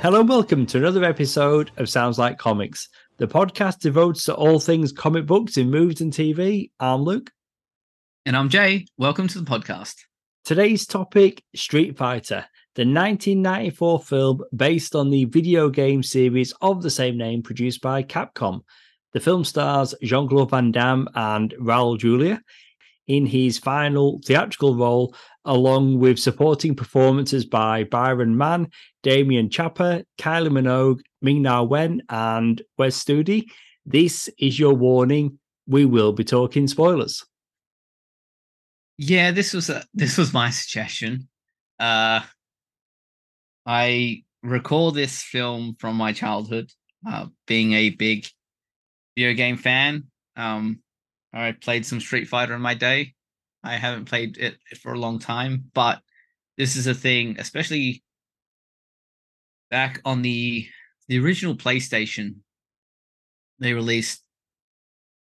Hello and welcome to another episode of Sounds Like Comics, the podcast devoted to all things comic books in movies and TV. I'm Luke. And I'm Jae. Welcome to the podcast. Today's topic Street Fighter, the 1994 film based on the video game series of the same name produced by Capcom. The film stars Jean Claude Van Damme and Raul Julia in his final theatrical role, along with supporting performances by Byron Mann, Damian Chapa, Kylie Minogue, Ming Na Wen, and Wes Studi. This is your warning. We will be talking spoilers. Yeah, this was a, this was my suggestion. Uh, I recall this film from my childhood, uh, being a big video game fan. Um, I played some Street Fighter in my day. I haven't played it for a long time, but this is a thing, especially back on the the original PlayStation. They released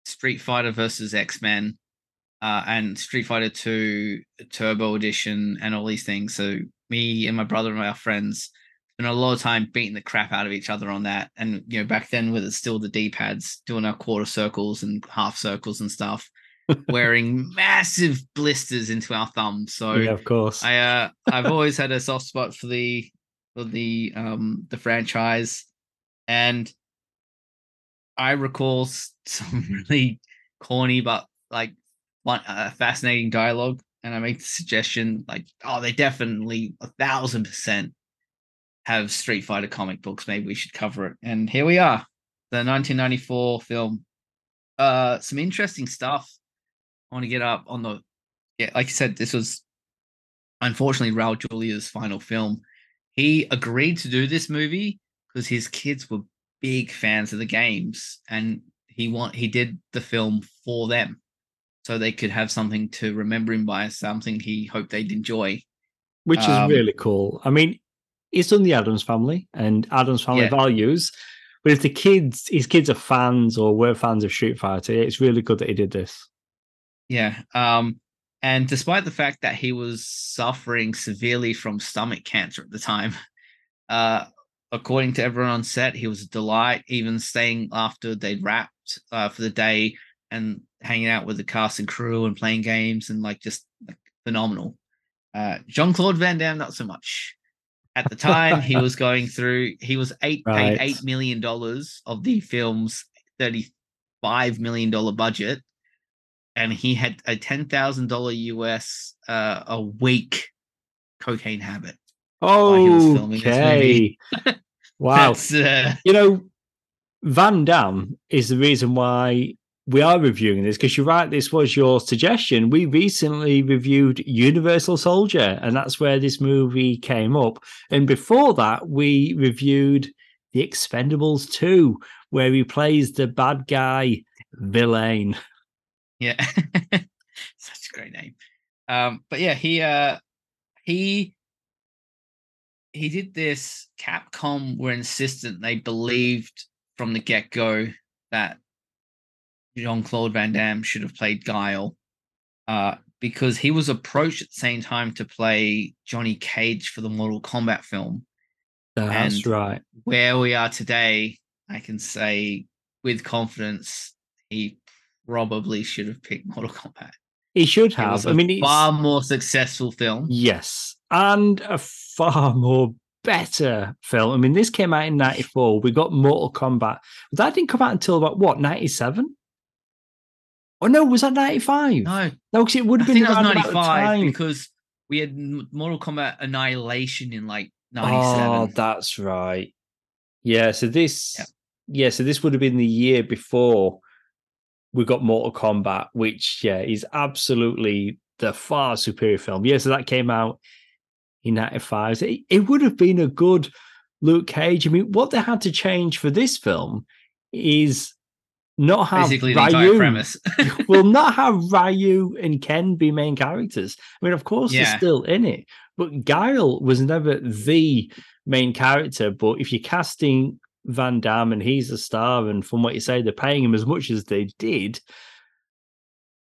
Street Fighter versus X Men uh, and Street Fighter Two Turbo Edition and all these things. So me and my brother and our friends spent a lot of time beating the crap out of each other on that. And you know, back then with it still the D pads, doing our quarter circles and half circles and stuff, wearing massive blisters into our thumbs. So yeah, of course, I uh, I've always had a soft spot for the for the um the franchise, and I recall some really corny but like one uh, fascinating dialogue and I make the suggestion like, oh, they definitely a thousand percent have Street Fighter comic books. Maybe we should cover it. And here we are, the 1994 film. Uh, some interesting stuff. I want to get up on the, yeah, like I said, this was unfortunately Raul Julia's final film. He agreed to do this movie because his kids were big fans of the games, and he want he did the film for them so they could have something to remember him by, something he hoped they'd enjoy. Which is um, really cool. I mean, he's done the Addams family and Addams family yeah. values. But if the kids, his kids are fans or were fans of Street Fighter, it's really good that he did this. Yeah. Um, and despite the fact that he was suffering severely from stomach cancer at the time, uh, according to everyone on set, he was a delight, even staying after they'd wrapped uh, for the day and hanging out with the cast and crew and playing games and like just like, phenomenal. Uh, Jean Claude Van Damme, not so much. At the time, he was going through. He was eight right. paid eight million dollars of the film's thirty-five million dollar budget, and he had a ten thousand dollar US uh, a week cocaine habit. Oh, okay. wow. Uh, you know, Van Damme is the reason why we are reviewing this because you're right. This was your suggestion. We recently reviewed Universal Soldier, and that's where this movie came up. And before that, we reviewed The Expendables 2, where he plays the bad guy villain. Yeah, such a great name. Um, but yeah, he uh, he he did this. Capcom were insistent; they believed from the get go that Jean Claude Van Damme should have played Guile uh, because he was approached at the same time to play Johnny Cage for the Mortal Kombat film. That's and right. Where we are today, I can say with confidence he probably should have picked Mortal Kombat. He should have. I mean, far more successful film. Yes, and a far more better film. I mean, this came out in '94. We got Mortal Kombat, but that didn't come out until about what '97. Oh no, was that ninety five? No, no, because it would have been was ninety five because we had Mortal Kombat Annihilation in like ninety seven. Oh, that's right. Yeah, so this, yeah. yeah, so this would have been the year before we got Mortal Kombat, which yeah is absolutely the far superior film. Yeah, so that came out in ninety five. So it, it would have been a good Luke Cage. I mean, what they had to change for this film is not have basically Ryu, entire premise. will not have Ryu and Ken be main characters. I mean, of course, yeah. they're still in it, but Guile was never the main character. But if you're casting Van Damme and he's a star, and from what you say, they're paying him as much as they did.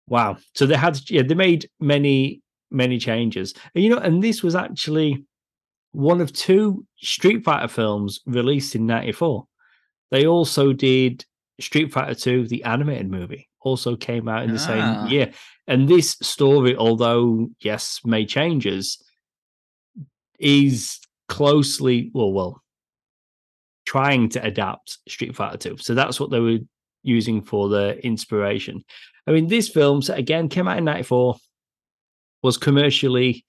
Wow! So they had, yeah, they made many, many changes, and you know, and this was actually one of two Street Fighter films released in 94. They also did Street Fighter 2, the animated movie, also came out in the Ah. same year. And this story, although, yes, made changes, is closely, well, well, trying to adapt Street Fighter 2. So that's what they were using for the inspiration. I mean, this film, again, came out in 94, was commercially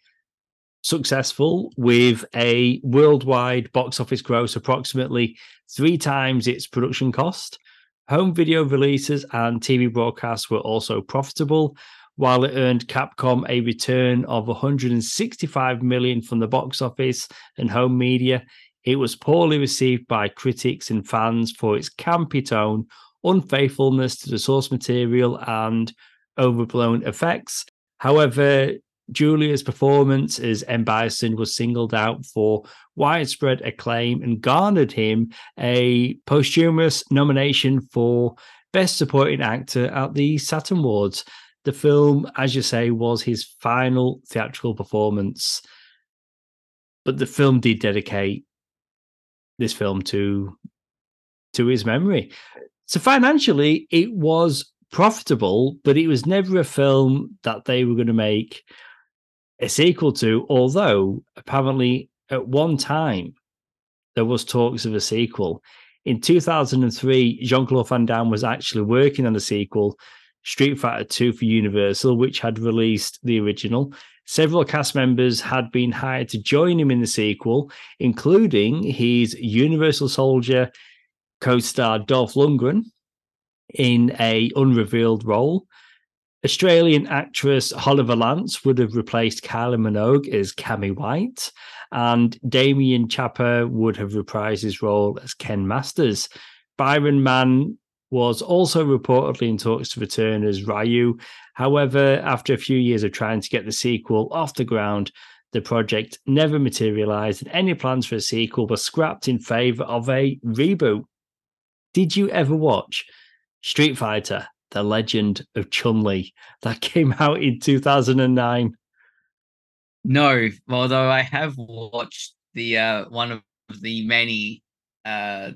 successful with a worldwide box office gross approximately three times its production cost. Home video releases and TV broadcasts were also profitable, while it earned Capcom a return of 165 million from the box office and home media. It was poorly received by critics and fans for its campy tone, unfaithfulness to the source material, and overblown effects. However, Julia's performance as M. Bison was singled out for widespread acclaim and garnered him a posthumous nomination for Best Supporting Actor at the Saturn Awards. The film, as you say, was his final theatrical performance, but the film did dedicate this film to to his memory. So financially, it was profitable, but it was never a film that they were going to make a sequel to, although apparently at one time there was talks of a sequel. In 2003, Jean-Claude Van Damme was actually working on a sequel, Street Fighter 2 for Universal, which had released the original. Several cast members had been hired to join him in the sequel, including his Universal Soldier co-star Dolph Lundgren in a unrevealed role. Australian actress Holly Valance would have replaced Kylie Minogue as Cammy White, and Damian Chapa would have reprised his role as Ken Masters. Byron Mann was also reportedly in talks to return as Ryu. However, after a few years of trying to get the sequel off the ground, the project never materialized, and any plans for a sequel were scrapped in favor of a reboot. Did you ever watch Street Fighter the Legend of Chun Li that came out in 2009. No, although I have watched the uh, one of the many uh,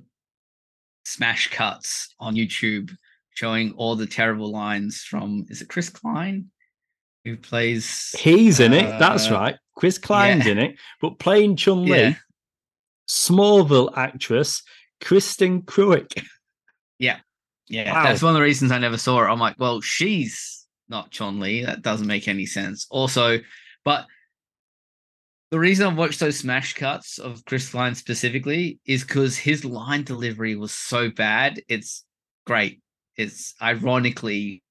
smash cuts on YouTube showing all the terrible lines from is it Chris Klein who plays He's in it. That's uh, right. Chris Klein's yeah. in it. But playing Chun Li, Yeah. Smallville actress Kristin Kreuk. Yeah. Wow. That's one of the reasons I never saw her. I'm like, well, she's not Chun Li. That doesn't make any sense. Also, but the reason I've watched those smash cuts of Chris Klein specifically is because his line delivery was so bad. It's great. It's ironically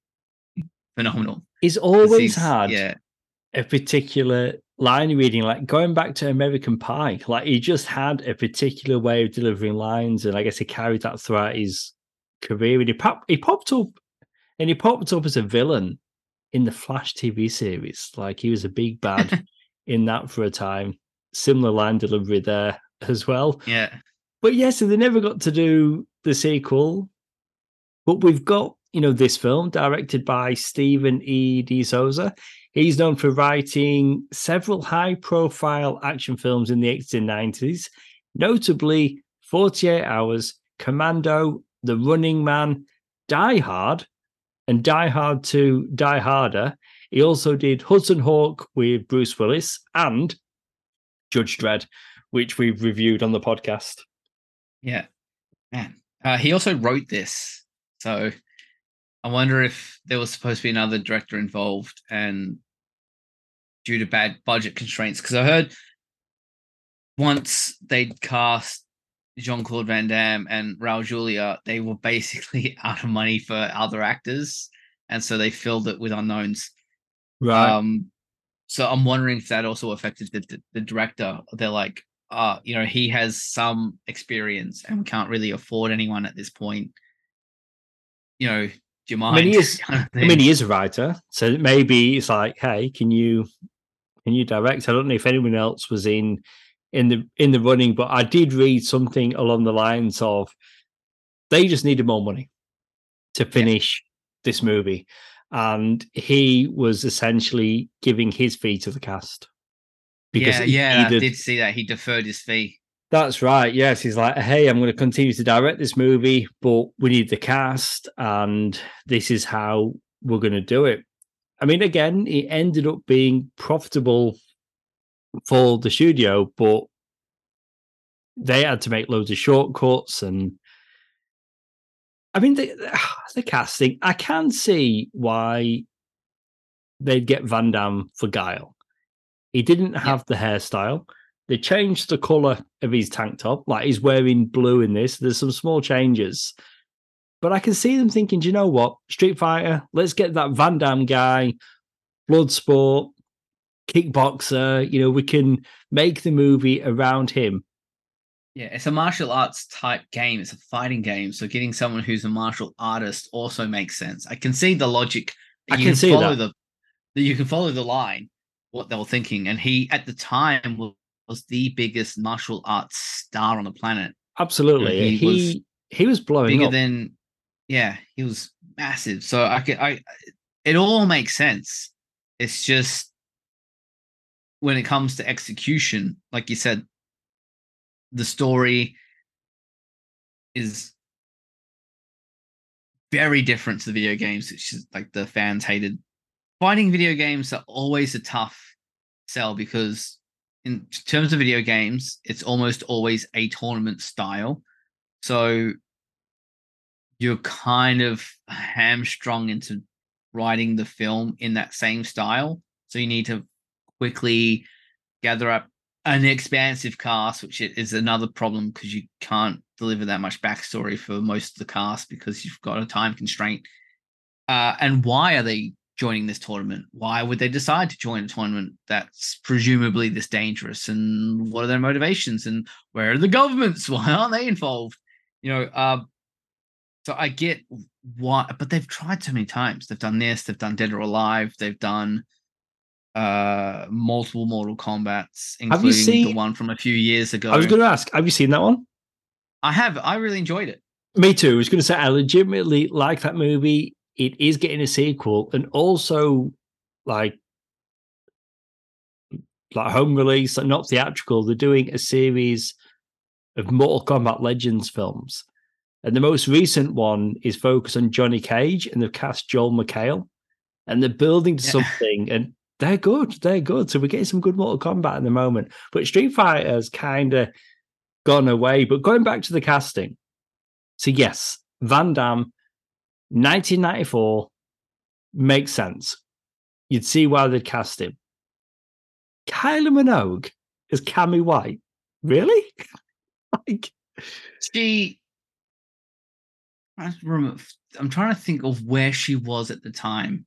phenomenal. He's 'Cause always had yeah, a particular line reading, like going back to American Pie. Like he just had a particular way of delivering lines, and I guess he carried that throughout his career. And he popped, he popped up, and he popped up as a villain in the Flash TV series. Like he was a big bad in that for a time. Similar line delivery there as well. yeah. But yeah, so they never got to do the sequel. But we've got, you know, this film directed by Stephen E. D. Souza. He's known for writing several high profile action films in the 80s and 90s, notably 48 Hours, Commando, The Running Man, Die Hard, and Die Hard 2, Die Harder. He also did Hudson Hawk with Bruce Willis and Judge Dredd, which we've reviewed on the podcast. Yeah, man. Uh, he also wrote this, so I wonder if there was supposed to be another director involved, and due to bad budget constraints, because I heard once they'd cast Jean Claude Van Damme and Raul Julia, they were basically out of money for other actors, and so they filled it with unknowns. Right. Um, so I'm wondering if that also affected the, the, the director. They're like, uh, you know, he has some experience and we can't really afford anyone at this point. You know, do you mind? mean, he is- I mean, he is a writer, so maybe it's like, hey, can you can you direct? I don't know if anyone else was in in the in the running, but I did read something along the lines of they just needed more money to finish this movie, and he was essentially giving his fee to the cast. because yeah, yeah, I did see that he deferred his fee. That's right. Yes, he's like, hey, I'm going to continue to direct this movie, but we need the cast, and this is how we're going to do it. I mean, again, it ended up being profitable for the studio, but they had to make loads of shortcuts and I mean the the casting. I can see why they'd get Van Damme for Guile. He didn't have yeah. the hairstyle. They changed the color of his tank top. Like he's wearing blue in this. There's some small changes. But I can see them thinking, do you know what? Street Fighter, let's get that Van Damme guy, Bloodsport, kickboxer. You know, we can make the movie around him. Yeah, it's a martial arts type game. It's a fighting game. So getting someone who's a martial artist also makes sense. I can see the logic. I can, can see follow that. the you can follow the line, what they were thinking. And he at the time was, was the biggest martial arts star on the planet. Absolutely. he, he was he was blowing bigger up. than yeah, he was massive. So I could I it all makes sense. It's just when it comes to execution, like you said, the story is very different to the video games. It's just like the fans hated. Fighting video games are always a tough sell because, in terms of video games, it's almost always a tournament style. So you're kind of hamstrung into writing the film in that same style. So you need to quickly gather up an expansive cast, which is another problem because you can't deliver that much backstory for most of the cast because you've got a time constraint. Uh, and why are they joining this tournament? Why would they decide to join a tournament that's presumably this dangerous? And what are their motivations? And where are the governments? Why aren't they involved? You know, uh, so I get why, but they've tried so many times. They've done this. They've done Dead or Alive. They've done uh multiple Mortal Kombat's, including seen... the one from a few years ago. I was going to ask, have you seen that one? I have. I really enjoyed it. Me too. I was going to say I legitimately like that movie. It is getting a sequel, and also like like home release, like not theatrical. They're doing a series of Mortal Kombat Legends films, and the most recent one is focused on Johnny Cage, and they've cast Joel McHale, and they're building to yeah. something. And they're good. They're good. So we're getting some good Mortal Kombat in the moment. But Street Fighter has kind of gone away. But going back to the casting, so yes, Van Damme, 1994 makes sense. You'd see why they'd cast him. Kylie Minogue is Cammy White. Really? like she I'm trying to think of where she was at the time.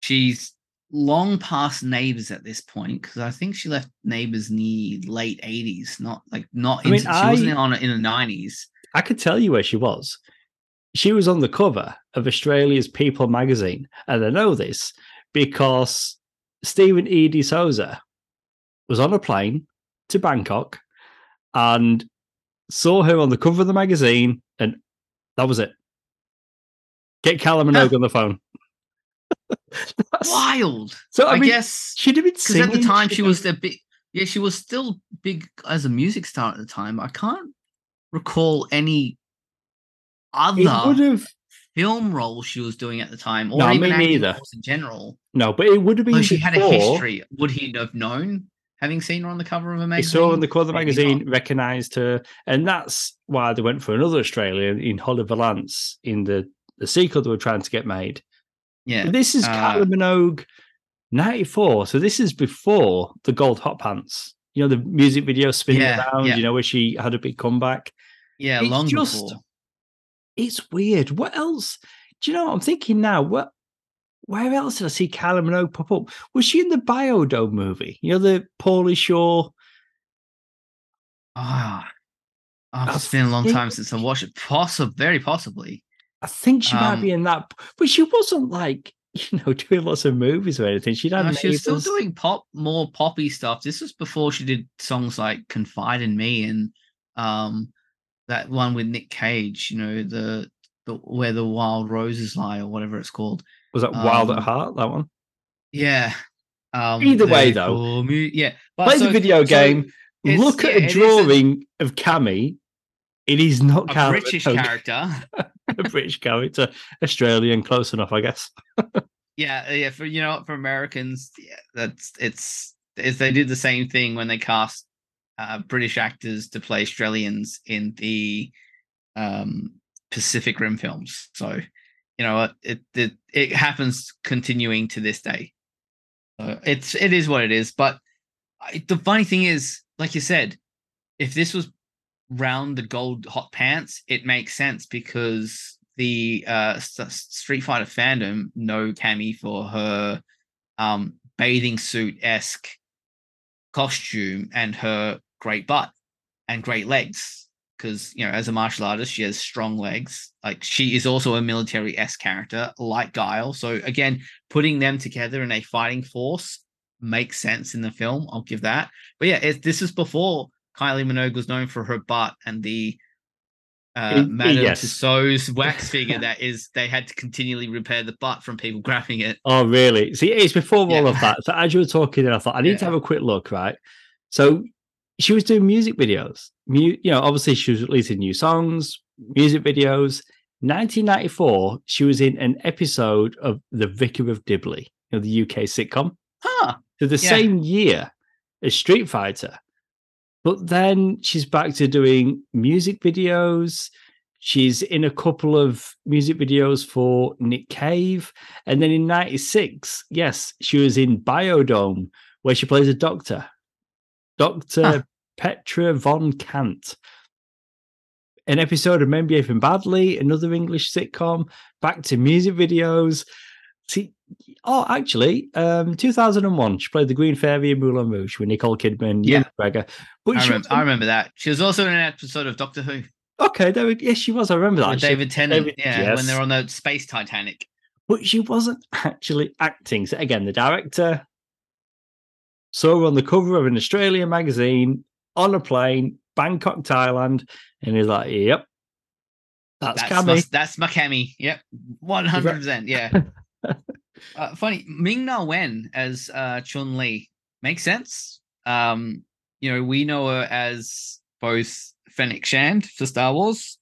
She's long past Neighbours at this point because I think she left Neighbours in the late eighties, not like not. I mean, into, she wasn't on in the nineties. I could tell you where she was. She was on the cover of Australia's People magazine, and I know this because Steven E. Souza was on a plane to Bangkok and saw her on the cover of the magazine, and that was it. Get Callum and Minogue on the phone. Wild. So I, I mean, guess she'd have been because at the time she was the big. Yeah, she was still big as a music star at the time. I can't recall any other film role she was doing at the time, or no, even me neither. in general. No, but it would have been. she before. had a history. Would he have known? Having seen her on the cover of a magazine, he saw on the cover of the magazine, recognised her, and that's why they went for another Australian in Holly Valance in the the sequel they were trying to get made. Yeah. this is uh, Kylie Minogue 94. So this is before the gold hot pants. You know, the music video spinning yeah, around, yeah. you know, where she had a big comeback. Yeah, it's long just, before. It's weird. What else? Do you know what I'm thinking now? What where else did I see Kylie Minogue pop up? Was she in the Biodome movie? You know, the Pauly Shore. Ah, oh, it's been a long time since I watched it. Possible, very possibly. I think she um, might be in that, but she wasn't like you know doing lots of movies or anything. She'd had no, she was still doing pop, more poppy stuff. This was before she did songs like "Confide in Me" and um that one with Nick Cage. You know the the where the wild roses lie or whatever it's called. Was that Wild um, at Heart? That one. Yeah, Um, Either way, though. yeah. But Play so- the video so game. Look at it a is a- drawing of Cammy. It is not A British character. a British character, Australian, close enough, I guess. Yeah, yeah. For you know, for Americans, yeah, that's it's is they did the same thing when they cast uh, British actors to play Australians in the um, Pacific Rim films. So you know, it it it happens continuing to this day. So it's it is what it is. But I, the funny thing is, like you said, if this was round the gold hot pants, it makes sense because the uh Street Fighter fandom know Cammy for her um bathing suit esque costume and her great butt and great legs. Because you know, as a martial artist, she has strong legs. Like she is also a military esque character, like Guile. So again, putting them together in a fighting force makes sense in the film. I'll give that. But yeah, it, this is before Kylie Minogue was known for her butt and the uh, Madame yes. Tussauds wax figure that is they had to continually repair the butt from people grabbing it. Oh, really? See, it's before Yeah. all of that. So as you were talking, I thought I need to have a quick look, right? So she was doing music videos. Mu- you know, obviously she was releasing new songs, music videos. 1994, she was in an episode of The Vicar of Dibley, you know, the UK sitcom. Huh. So the Yeah. same year as Street Fighter. But then she's back to doing music videos. She's in a couple of music videos for Nick Cave. And then in 96, yes, she was in Biodome, where she plays a doctor, Dr. Huh. Ah. Petra von Kant. An episode of Men Behaving Badly, another English sitcom, back to music videos. See, oh, actually, um, 2001, she played the Green Fairy in Moulin Rouge with Nicole Kidman, Yeah. McGregor. But I remember, I remember that. She was also in an episode of Doctor Who okay, there we, yes, she was. I remember that. with David Tennant. David- yeah, yes. when they're on the space Titanic. but she wasn't actually acting. So again, the director saw her on the cover of an Australian magazine on a plane, Bangkok, Thailand, and he's like, "Yep, that's, That's Cammy." my, that's my Cammy. Yep, one hundred percent. Yeah. uh, funny, Ming Na Wen as uh, Chun Li makes sense. Um, you know, we know her as both Fennec Shand for Star Wars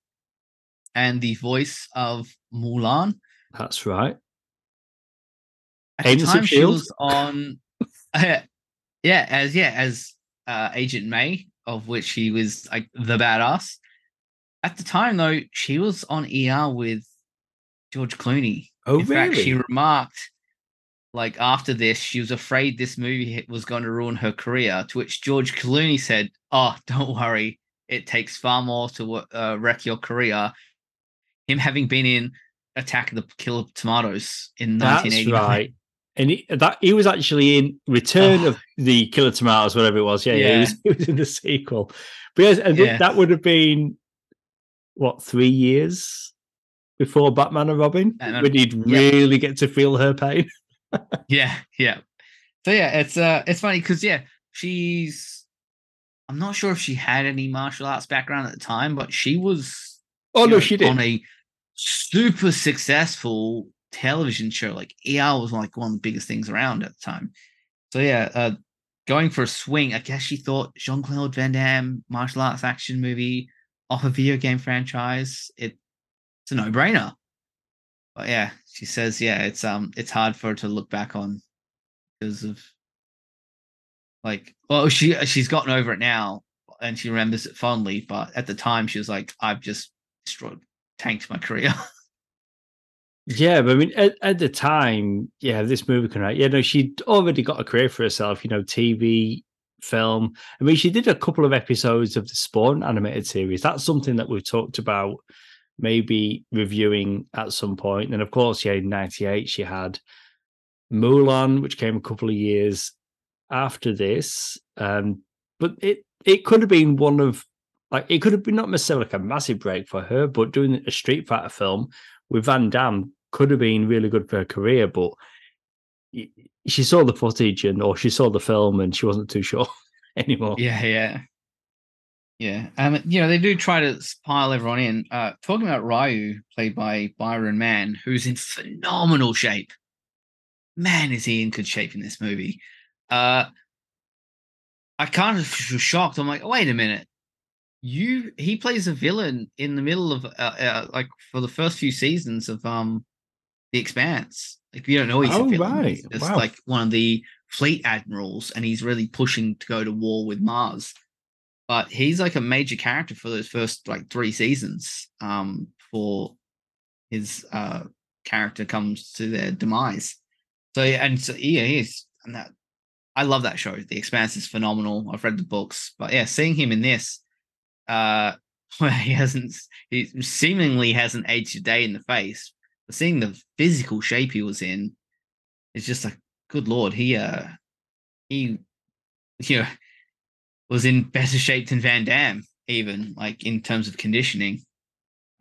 and the voice of Mulan. That's right. At Agents the of time, she S.H.I.E.L.D.? was on, yeah, as yeah as uh, Agent May, of which she was like the badass. At the time, though, she was on ER with George Clooney. Oh, In fact, she remarked, like after this, she was afraid this movie was going to ruin her career. To which George Clooney said, "Oh, don't worry, it takes far more to uh, wreck your career." Him having been in Attack of the Killer Tomatoes in That's 1989. right. And he, that he was actually in Return Oh. of the Killer Tomatoes, whatever it was. Yeah, yeah, he, was, he was in the sequel. But yes, and Yeah. that would have been what three years before Batman and Robin, Batman- when he'd yeah. really get to feel her pain. Yeah, yeah. So yeah, it's uh it's funny because yeah, she's I'm not sure if she had any martial arts background at the time, but she was Oh no, know, she did. on a super successful television show. Like ER was like one of the biggest things around at the time. So yeah, uh going for a swing, I guess she thought Jean Claude Van Damme martial arts action movie off a video game franchise. It, it's a no brainer. But yeah, she says yeah, it's um it's hard for her to look back on because of like well she she's gotten over it now and she remembers it fondly, but at the time she was like, I've just destroyed tanked my career. Yeah, but I mean, at, at the time, yeah, this movie came out. Yeah, no, she'd already got a career for herself. You know, TV, film. I mean, she did a couple of episodes of the Spawn animated series. That's something that we've talked about, maybe reviewing at some point. And of course, yeah, in '98 she had Mulan, which came a couple of years after this. Um, but it it could have been one of like it could have been not necessarily like a massive break for her, but doing a Street Fighter film with Van Damme could have been really good for her career, but she saw the footage and or she saw the film and she wasn't too sure anymore. Yeah, yeah. Yeah. Um, you know, they do try to pile everyone in. Uh talking about Ryu, played by Byron Mann, who's in phenomenal shape. Man, is he in good shape in this movie. Uh, I kind of was shocked. I'm like, wait a minute, you he plays a villain in the middle of uh, uh, like for the first few seasons of um the Expanse. Like you don't know he's Oh, a villain. right. Wow. like one of the fleet admirals, and he's really pushing to go to war with Mars. But he's like a major character for those first like three seasons. Um, before his uh character comes to their demise. So yeah, and so yeah, he is, and that I love that show. The Expanse is phenomenal. I've read the books, but yeah, seeing him in this, uh, where he hasn't, he seemingly hasn't aged a day in the face. But seeing the physical shape he was in, it's just like, good lord, he uh, he, you know, was in better shape than Van Damme, even like in terms of conditioning.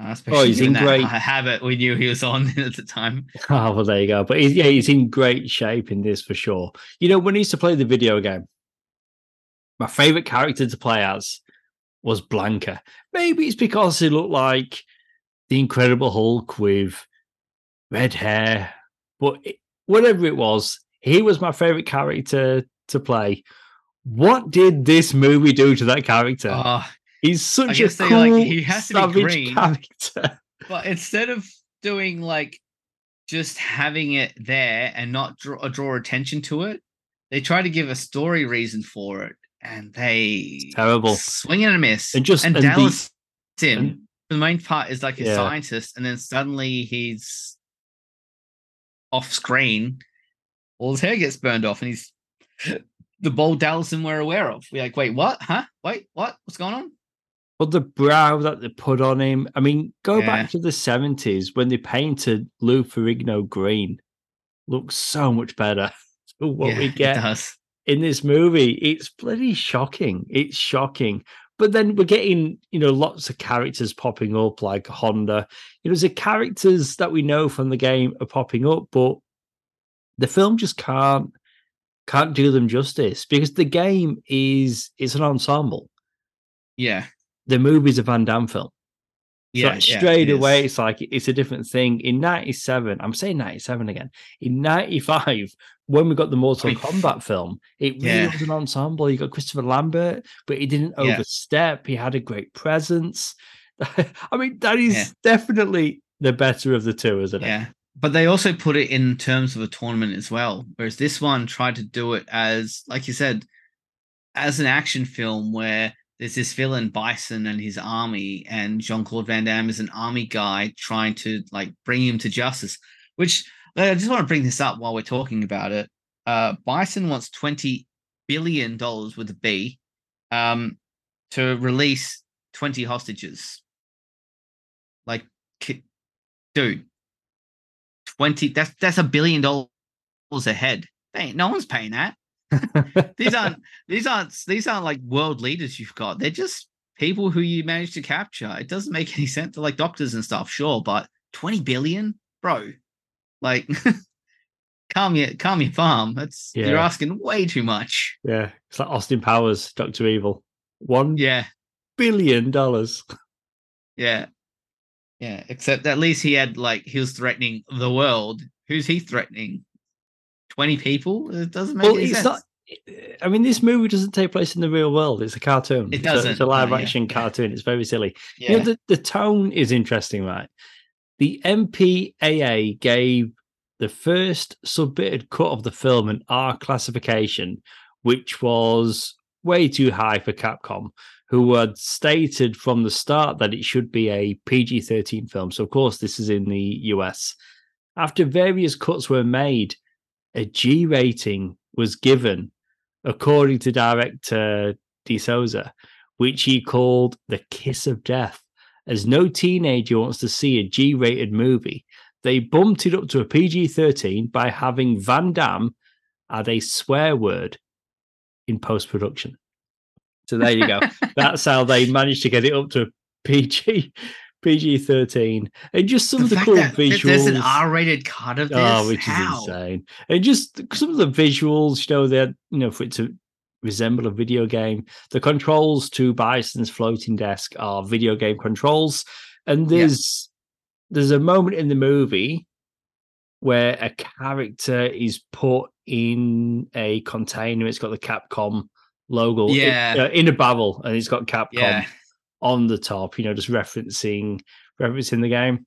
Uh, especially Oh, he's in that great- habit we knew he was on at the time. Oh, well, there you go. But he's, yeah, he's in great shape in this for sure. You know, when he used to play the video game, my favorite character to play as was Blanka. Maybe it's because he looked like the Incredible Hulk with red hair, but it, whatever it was, he was my favorite character to play. What did this movie do to that character? Oh, He's such a they, cool, like, he has to be savage green. character. But instead of doing like just having it there and not draw, uh, draw attention to it, they try to give a story reason for it, and they terrible. swing and a miss. And just- and, and the- Dallas Sim, and- the main part, is like a Yeah. scientist, and then suddenly he's off screen. All his hair gets burned off, and he's the bold Dhalsim we're aware of. We're like, wait, what? Huh? Wait, what? What's going on? But the brow that they put on him, I mean, go Yeah. back to the 70s when they painted Lou Ferrigno green. Looks so much better than what we get in this movie. It's bloody shocking. It's shocking. But then we're getting, you know, lots of characters popping up like Honda. You know, the characters that we know from the game are popping up, but the film just can't can't do them justice because the game is it's an ensemble. Yeah. The movie's a Van Damme film. So Yeah. like, yeah, straight it away, is. it's like it's a different thing. In '97, I'm saying '97 again. In '95, when we got the Mortal Kombat film, it really yeah. was an ensemble. You got Christopher Lambert, but he didn't Yeah. overstep. He had a great presence. I mean, that is Yeah. definitely the better of the two, isn't it? Yeah. But they also put it in terms of a tournament as well. Whereas this one tried to do it as, like you said, as an action film where there's this villain Bison and his army, and Jean Claude Van Damme is an army guy trying to like bring him to justice. Which I just want to bring this up while we're talking about it. Uh, Bison wants twenty billion dollars with a B, um, to release twenty hostages. Like, dude, twenty. That's that's a billion dollars ahead. No one's paying that. These aren't these aren't these aren't like world leaders you've got. They're just people who you managed to capture. It doesn't make any sense. They're like doctors and stuff, sure, but twenty billion, bro. Like, calm your calm your farm. That's you're asking way too much. yeah. It's like Austin Powers, Doctor Evil. One Yeah, billion dollars. yeah, yeah. Except at least he had like he was threatening the world. Who's he threatening? Twenty people? It doesn't make Well, any sense. not. I mean, this movie doesn't take place in the real world. It's a cartoon. It It's a- It's a, live oh, yeah, action yeah. cartoon. It's very silly. yeah. You know, the, the tone is interesting, right? The MPAA gave the first submitted cut of the film an R classification, which was way too high for Capcom, who had stated from the start that it should be a PG 13 film. So, of course, this is in the US. After various cuts were made, a G rating was given, according to director De Souza, which he called the kiss of death as no teenager wants to see a G rated movie. They bumped it up to a PG 13 by having Van Damme add a swear word in post production. So there you go. That's how they managed to get it up to PG PG 13. And just some the of the cool that visuals. there's an R-rated cut of oh, this. Oh, which How? is insane. And just some of the visuals, you know, that you know, for it to resemble a video game. The controls to Bison's floating desk are video game controls. And Yeah. there's there's a moment in the movie where a character is put in a container. It's got the Capcom logo Yeah. in, uh, in a barrel, and it's got Capcom Yeah. on the top. You know, just referencing referencing the game.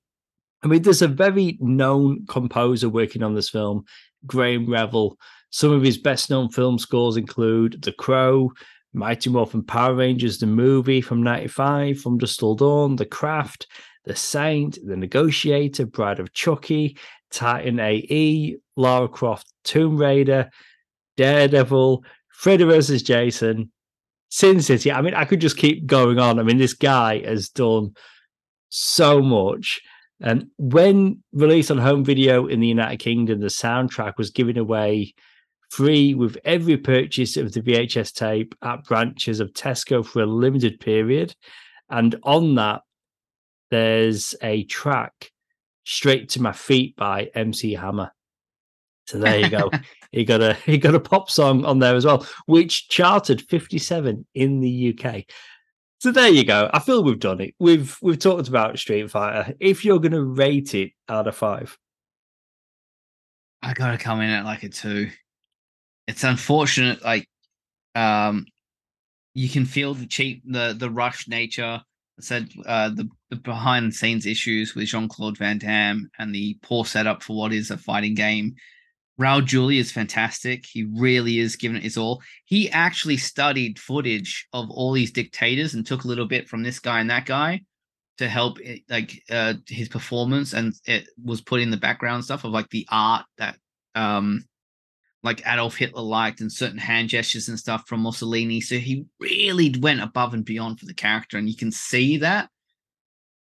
I mean, there's a very known composer working on this film, Graeme Revell. Some of his best known film scores include The Crow, Mighty Morphin Power Rangers, the movie from 95, From Dusk Till Dawn, The Craft, The Saint, The Negotiator, Bride of Chucky, Titan AE, Lara Croft, Tomb Raider, Daredevil, Freddy vs. Jason, Sin City. I mean, I could just keep going on. I mean, this guy has done so much. And when released on home video in the United Kingdom, the soundtrack was given away free with every purchase of the VHS tape at branches of Tesco for a limited period. And on that, there's a track straight to my feet by MC Hammer. So there you go. he got a he got a pop song on there as well, which charted 57 in the UK. So there you go. I feel we've done it. We've we've talked about Street Fighter. If you're going to rate it out of five, I gotta come in at like a two. It's unfortunate, like um you can feel the cheap the the rush nature. I said uh the, the behind the scenes issues with Jean-Claude Van Damme and the poor setup for what is a fighting game. Raul Julia is fantastic. He really is giving it his all. He actually studied footage of all these dictators and took a little bit from this guy and that guy to help it, like uh his performance and it was put in the background stuff of like the art that um like Adolf Hitler liked and certain hand gestures and stuff from Mussolini. So he really went above and beyond for the character, and you can see that.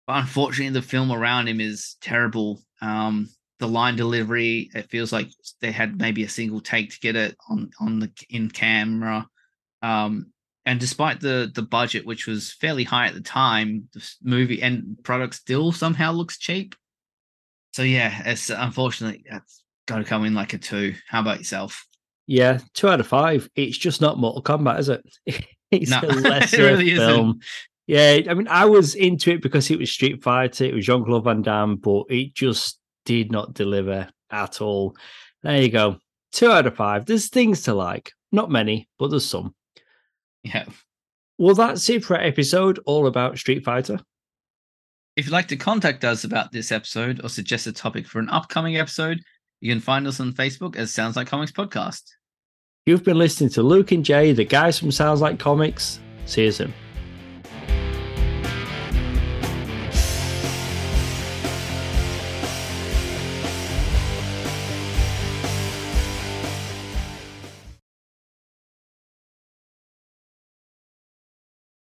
But unfortunately, the film around him is terrible. Um, the line delivery, it feels like they had maybe a single take to get it on on the in camera. Um, and despite the the budget, which was fairly high at the time, the movie and product still somehow looks cheap. So yeah, it's unfortunately that's got to come in like a two. How about yourself? yeah, two out of five. It's just not Mortal Kombat, is it? it's No, a it lesser really isn't. film. Yeah, I mean, I was into it because it was Street Fighter, it was Jean Claude Van Damme, but it just did not deliver at all. There you go. Two out of five. There's things to like. Not many, but there's some. Yeah. Well, that's it for our episode all about Street Fighter. If you'd like to contact us about this episode or suggest a topic for an upcoming episode, you can find us on Facebook as Sounds Like Comics Podcast. You've been listening to Luke and Jae, the guys from Sounds Like Comics. See you soon.